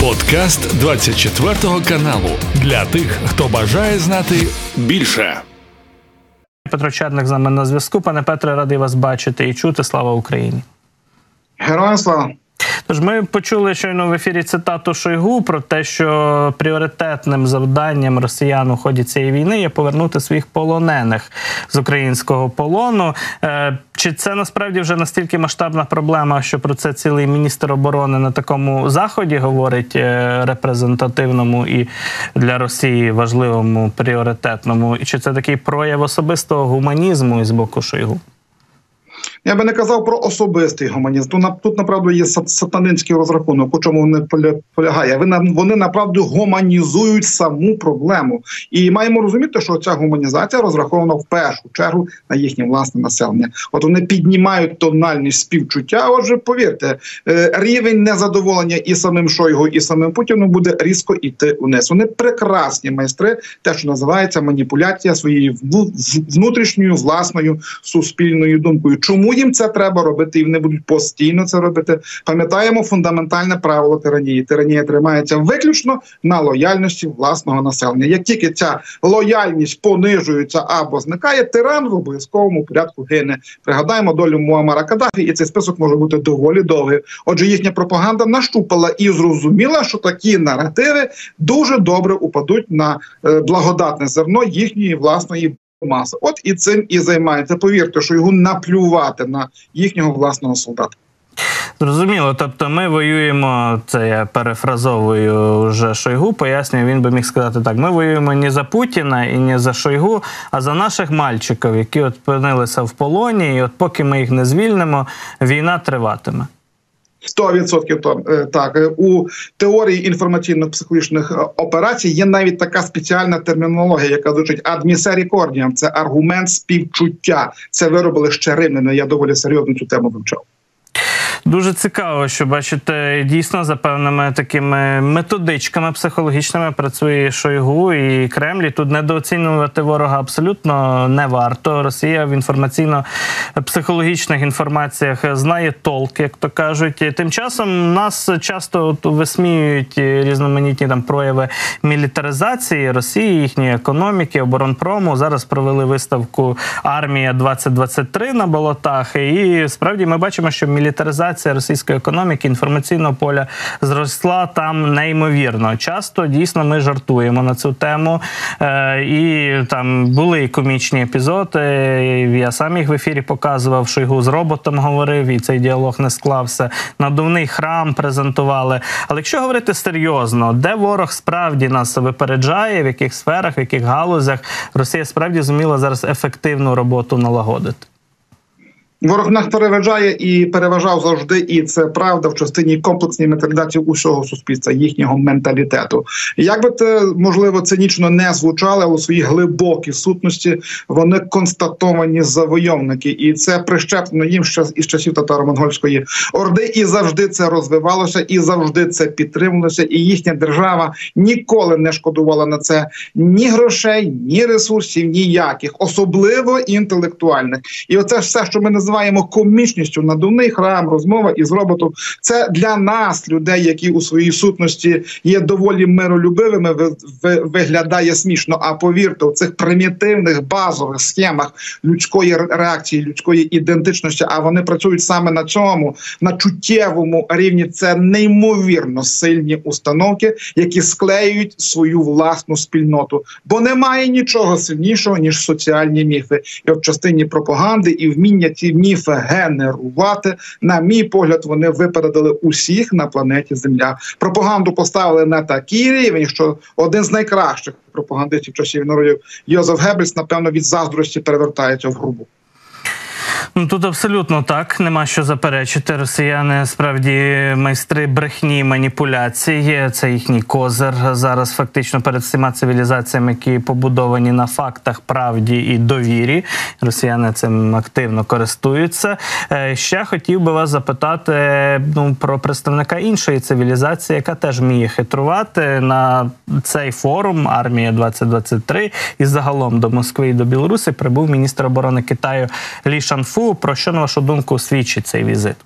Подкаст 24 каналу для тих, хто бажає знати більше. Петро Чадник з нами на зв'язку. Пане Петре, радий вас бачити і чути. Слава Україні. Героям слава. Тож ми почули щойно в ефірі цитату Шойгу про те, що пріоритетним завданням росіян у ході цієї війни є повернути своїх полонених з українського полону. Е, чи це насправді вже настільки масштабна проблема, що про це цілий міністр оборони на такому заході говорить е, репрезентативному і для Росії важливому пріоритетному? І чи це такий прояв особистого гуманізму із боку Шойгу? Я би не казав про особистий гуманізм. Тут, направду є сатанинський розрахунок, у чому вони полягає. Вони, вони направду гуманізують саму проблему. І маємо розуміти, що ця гуманізація розрахована в першу чергу на їхнє власне населення. От вони піднімають тональність співчуття. Отже, повірте, е, рівень незадоволення і самим Шойгу, і самим Путіном буде різко йти униз. Вони прекрасні майстри, те, що називається маніпуляція своєю внутрішньою власною суспільною думкою. Чому? Їм це треба робити, і вони будуть постійно це робити. Пам'ятаємо фундаментальне правило тиранії. Тиранія тримається виключно на лояльності власного населення. Як тільки ця лояльність понижується або зникає, тиран в обов'язковому порядку гине. Пригадаємо долю Муамара Кадафі, і цей список може бути доволі довгий. Отже, їхня пропаганда нащупала і зрозуміла, що такі наративи дуже добре упадуть на е, благодатне зерно їхньої власної маса. От і цим і займається. Повірте, що його наплювати на їхнього власного солдата. Зрозуміло, тобто ми воюємо, це я перефразовую вже Шойгу, пояснюю, він би міг сказати так: ми воюємо не за Путіна і не за Шойгу, а за наших мальчиків, які от опинилися в полоні, і от поки ми їх не звільнимо, війна триватиме. 100% то так е, у теорії інформаційно-психологічних е, операцій є навіть така спеціальна термінологія, яка звучить адмісерікордіям. Це аргумент співчуття. Це виробили ще римляни. Я доволі серйозно цю тему вивчав. Дуже цікаво, що бачите, дійсно за певними такими методичками психологічними працює Шойгу і Кремль. І Тут недооцінювати ворога абсолютно не варто. Росія в інформаційно-психологічних інформаціях знає толк, як то кажуть. Тим часом нас часто висміюють різноманітні там прояви мілітаризації Росії, їхньої економіки, оборонпрому. Зараз провели виставку Армія 2023 на болотах. І справді ми бачимо, що мілітаризація модернізація російської економіки, інформаційного поля зросла там неймовірно. Часто дійсно ми жартуємо на цю тему. Е, і там були комічні епізоди. Я сам їх в ефірі показував, що його з роботом говорив, і цей діалог не склався. Надувний храм презентували. Але якщо говорити серйозно, де ворог справді нас випереджає, в яких сферах, в яких галузях Росія справді зуміла зараз ефективну роботу налагодити. Ворог нас переважає і переважав завжди, і це правда в частині комплексної менталізації усього суспільства, їхнього менталітету. Як би це можливо цинічно не звучало, але у своїй глибокій сутності вони констатовані завойовники, і це прищеплено їм ще із часів татаро-монгольської орди, і завжди це розвивалося, і завжди це підтримувалося. І їхня держава ніколи не шкодувала на це ні грошей, ні ресурсів, ніяких, особливо інтелектуальних. І оце все, що ми називаємо називаємо комічністю, надувний храм, розмова із роботом. Це для нас, людей, які у своїй сутності є доволі миролюбивими, виглядає смішно. А повірте, у цих примітивних базових схемах людської реакції, людської ідентичності, а вони працюють саме на цьому, на чуттєвому рівні. Це неймовірно сильні установки, які склеюють свою власну спільноту, бо немає нічого сильнішого ніж соціальні міфи, і в частині пропаганди і вміння ці міфи генерувати. На мій погляд, вони випередили усіх на планеті Земля. Пропаганду поставили на такий рівень, що один з найкращих пропагандистів часів народів Йозеф Геббельс, напевно, від заздрості перевертається в грубу. Ну тут абсолютно так, нема що заперечити. Росіяни справді майстри брехні маніпуляції. Це їхній козир зараз. Фактично перед всіма цивілізаціями, які побудовані на фактах, правді і довірі. Росіяни цим активно користуються. Е, ще хотів би вас запитати ну про представника іншої цивілізації, яка теж вміє хитрувати на цей форум армія 2023 і загалом до Москви і до Білорусі прибув міністр оборони Китаю Лі Шанфу. Про що на вашу думку свідчить цей візит?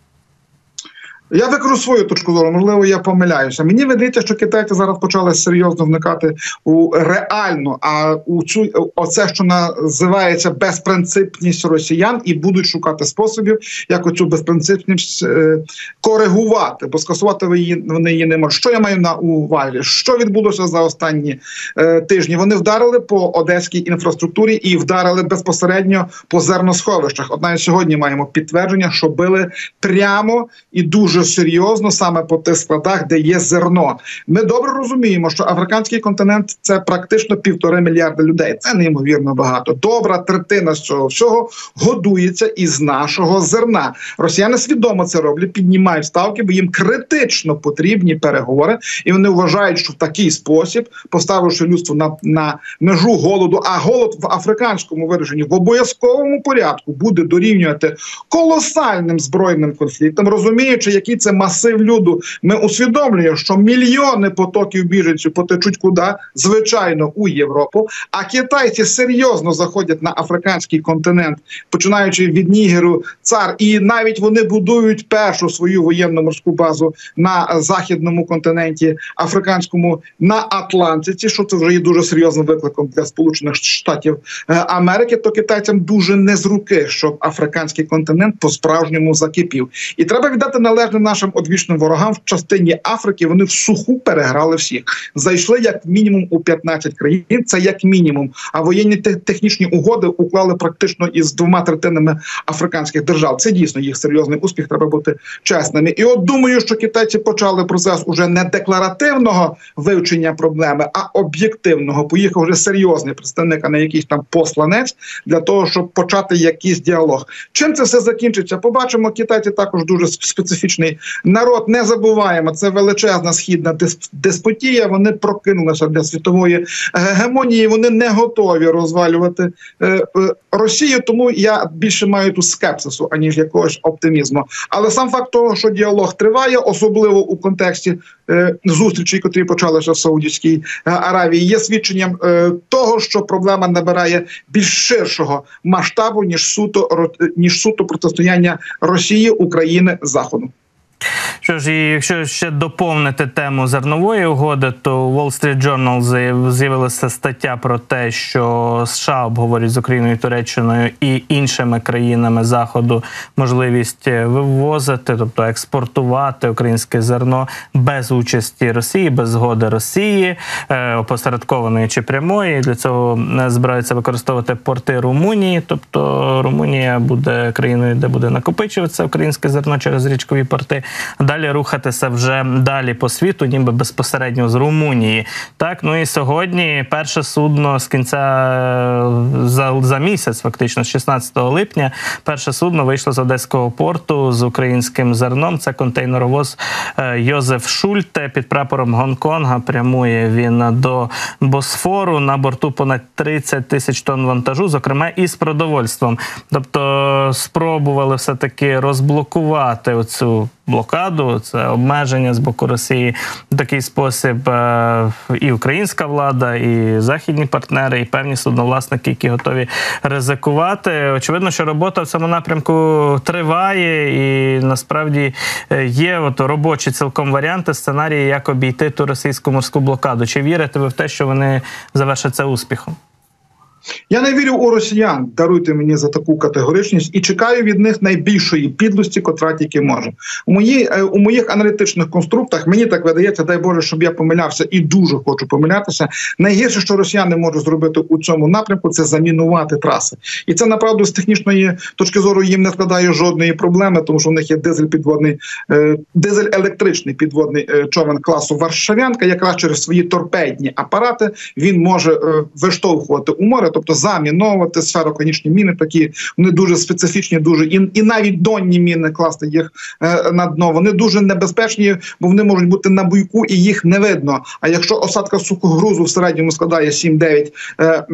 Я викажу свою точку зору, можливо, я помиляюся. Мені видається, що китайці зараз почали серйозно вникати у реальну, а у цю оце, що називається безпринципність росіян, і будуть шукати способів, як оцю безпринципність е, коригувати, бо скасувати вони її не можуть. Що я маю на увазі? Що відбулося за останні е, тижні? Вони вдарили по одеській інфраструктурі і вдарили безпосередньо по зерносховищах. Одна сьогодні маємо підтвердження, що били прямо і дуже серйозно саме по тих складах, де є зерно. Ми добре розуміємо, що африканський континент це практично півтори мільярда людей. Це неймовірно багато. Добра третина з цього всього годується із нашого зерна. Росіяни свідомо це роблять, піднімають ставки, бо їм критично потрібні переговори, і вони вважають, що в такий спосіб, поставивши людство на, на межу голоду, а голод в африканському вираженні в обов'язковому порядку буде дорівнювати колосальним збройним конфліктам, розуміючи, які який це масив люду. Ми усвідомлюємо, що мільйони потоків біженців потечуть куди звичайно у Європу. А китайці серйозно заходять на африканський континент, починаючи від Нігеру, цар, і навіть вони будують першу свою воєнну морську базу на західному континенті африканському на Атлантиці. Що це вже є дуже серйозним викликом для Сполучених Штатів е, Америки. То китайцям дуже не з руки, щоб африканський континент по справжньому закипів, і треба віддати належне нашим одвічним ворогам в частині Африки вони в суху переграли всіх. Зайшли як мінімум у 15 країн. Це як мінімум. А воєнні технічні угоди уклали практично із двома третинами африканських держав. Це дійсно їх серйозний успіх. Треба бути чесними. І от думаю, що китайці почали процес уже не декларативного вивчення проблеми, а об'єктивного. Поїхав вже серйозний представник, а не якийсь там посланець для того, щоб почати якийсь діалог. Чим це все закінчиться? Побачимо, китайці також дуже специфічний народ. Не забуваємо, це величезна східна деспотія. Вони прокинулися для світової гегемонії. Вони не готові розвалювати е, е, Росію. Тому я більше маю тут скепсису аніж якогось оптимізму. Але сам факт того, що діалог триває, особливо у контексті е, зустрічей, котрі почалися в Саудівській Аравії, є свідченням того, що проблема набирає більш ширшого масштабу ніж суто ніж суто протистояння Росії України Заходу. Що ж, і якщо ще доповнити тему зернової угоди, то Wall Street Journal з'явилася стаття про те, що США обговорюють з Україною, Туреччиною і іншими країнами заходу можливість вивозити, тобто експортувати українське зерно без участі Росії, без згоди Росії, е, опосередкованої чи прямої. Для цього збираються використовувати порти Румунії, тобто Румунія буде країною, де буде накопичуватися українське зерно через річкові порти далі рухатися вже далі по світу, ніби безпосередньо з Румунії. Так, ну і сьогодні перше судно з кінця е, за, за місяць, фактично, з 16 липня, перше судно вийшло з Одеського порту з українським зерном. Це контейнеровоз е, Йозеф Шульте під прапором Гонконга. Прямує він до Босфору на борту понад 30 тисяч тонн вантажу, зокрема і з продовольством. Тобто спробували все таки розблокувати оцю блокаду, це обмеження з боку Росії. В такий спосіб е, і українська влада, і західні партнери, і певні судновласники, які готові ризикувати. Очевидно, що робота в цьому напрямку триває, і насправді е, є от робочі цілком варіанти сценарії, як обійти ту російську морську блокаду. Чи вірите ви в те, що вони завершать це успіхом? Я не вірю у росіян. Даруйте мені за таку категоричність і чекаю від них найбільшої підлості, котра тільки може. У моїй е, у моїх аналітичних конструктах мені так видається, дай Боже, щоб я помилявся і дуже хочу помилятися. Найгірше, що росіяни можуть зробити у цьому напрямку, це замінувати траси, і це направду з технічної точки зору їм не складає жодної проблеми, тому що у них є дизель підводний, е, дизель електричний підводний е, човен класу Варшавянка. Якраз через свої торпедні апарати він може виштовхувати у море тобто заміновувати сфероконічні міни, такі вони дуже специфічні, дуже і і навіть донні міни класти їх е, на дно. Вони дуже небезпечні, бо вони можуть бути на буйку і їх не видно. А якщо осадка сухогрузу в середньому складає 7-9 е,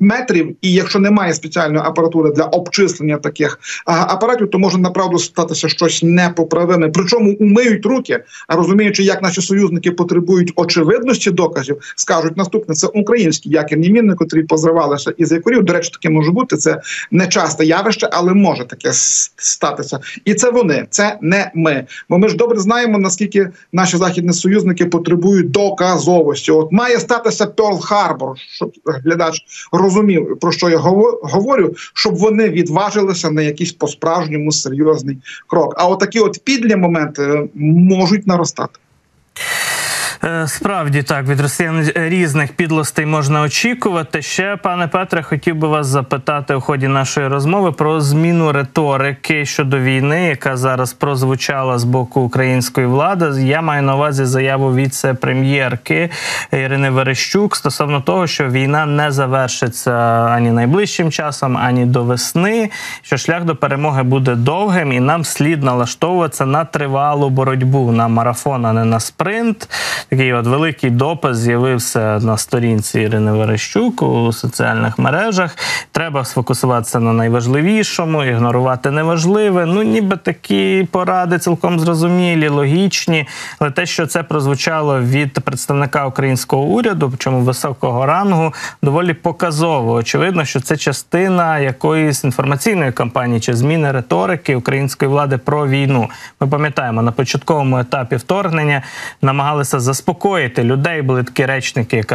метрів, і якщо немає спеціальної апаратури для обчислення таких е, апаратів, то може направду статися щось непоправиме. Причому умиють руки, а розуміючи, як наші союзники потребують очевидності доказів, скажуть наступне: це українські якірні міни, котрі позривали відв'язалися із якорів. До речі, таке може бути. Це не часте явище, але може таке статися. І це вони, це не ми. Бо ми ж добре знаємо, наскільки наші західні союзники потребують доказовості. От має статися Перл Харбор, щоб глядач розумів про що я говорю, щоб вони відважилися на якийсь по справжньому серйозний крок. А отакі от підлі моменти можуть наростати. Е, справді так від росіян різних підлостей можна очікувати. Ще пане Петре, хотів би вас запитати у ході нашої розмови про зміну риторики щодо війни, яка зараз прозвучала з боку української влади. Я маю на увазі заяву віце-прем'єрки Ірини Верещук стосовно того, що війна не завершиться ані найближчим часом, ані до весни. Що шлях до перемоги буде довгим, і нам слід налаштовуватися на тривалу боротьбу на марафон, а не на спринт. Такий от великий допис з'явився на сторінці Ірини Верещук у соціальних мережах. Треба сфокусуватися на найважливішому, ігнорувати неважливе. Ну, ніби такі поради цілком зрозумілі, логічні. Але те, що це прозвучало від представника українського уряду, причому високого рангу, доволі показово. Очевидно, що це частина якоїсь інформаційної кампанії чи зміни риторики української влади про війну. Ми пам'ятаємо на початковому етапі вторгнення намагалися заспокоїти заспокоїти людей. Були такі речники, як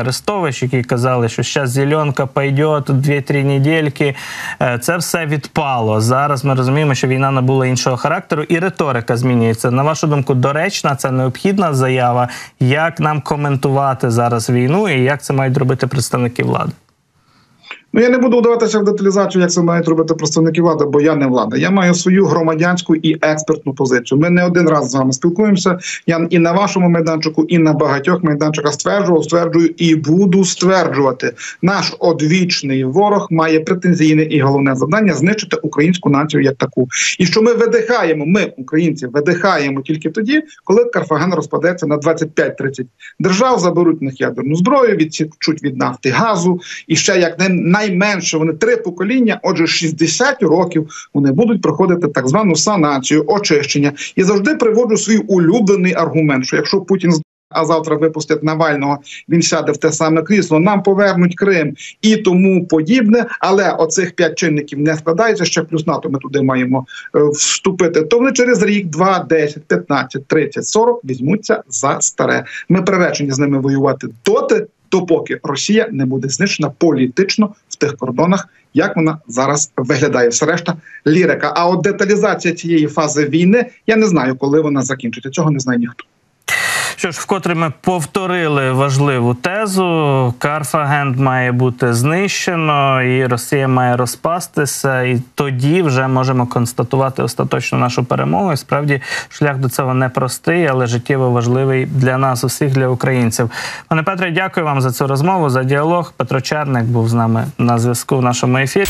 які казали, що зараз зеленка пойде, 2-3 недільки. Е, це все відпало. Зараз ми розуміємо, що війна набула іншого характеру, і риторика змінюється. На вашу думку, доречна це необхідна заява. Як нам коментувати зараз війну і як це мають робити представники влади? Ну я не буду вдаватися в деталізацію, як це мають робити представники влади, бо я не влада. Я маю свою громадянську і експертну позицію. Ми не один раз з вами спілкуємося. Я і на вашому майданчику, і на багатьох майданчиках стверджував, стверджую і буду стверджувати. Наш одвічний ворог має претензійне і головне завдання знищити українську націю як таку. І що ми видихаємо, ми, українці, видихаємо тільки тоді, коли Карфаген розпадеться на 25-30 держав, заберуть в них ядерну зброю, відсічуть від нафти газу і ще як не найменше вони три покоління. Отже, 60 років вони будуть проходити так звану санацію, очищення і завжди приводжу свій улюблений аргумент: що якщо Путін а завтра випустять Навального, він сяде в те саме крісло. Нам повернуть Крим і тому подібне. Але оцих п'ять чинників не складається ще плюс НАТО. Ми туди маємо е, вступити. То вони через рік, два, десять, п'ятнадцять, тридцять, сорок візьмуться за старе. Ми приречені з ними воювати доти, допоки Росія не буде знищена політично в тих кордонах, як вона зараз виглядає. Все решта лірика. А от деталізація цієї фази війни я не знаю, коли вона закінчиться. Цього не знає ніхто. Що ж, вкотре ми повторили важливу тезу: Карфаген має бути знищено, і Росія має розпастися, і тоді вже можемо констатувати остаточно нашу перемогу. І Справді шлях до цього непростий, але життєво важливий для нас, усіх для українців. Пане Петре, дякую вам за цю розмову, за діалог. Петро Черник був з нами на зв'язку в нашому ефірі.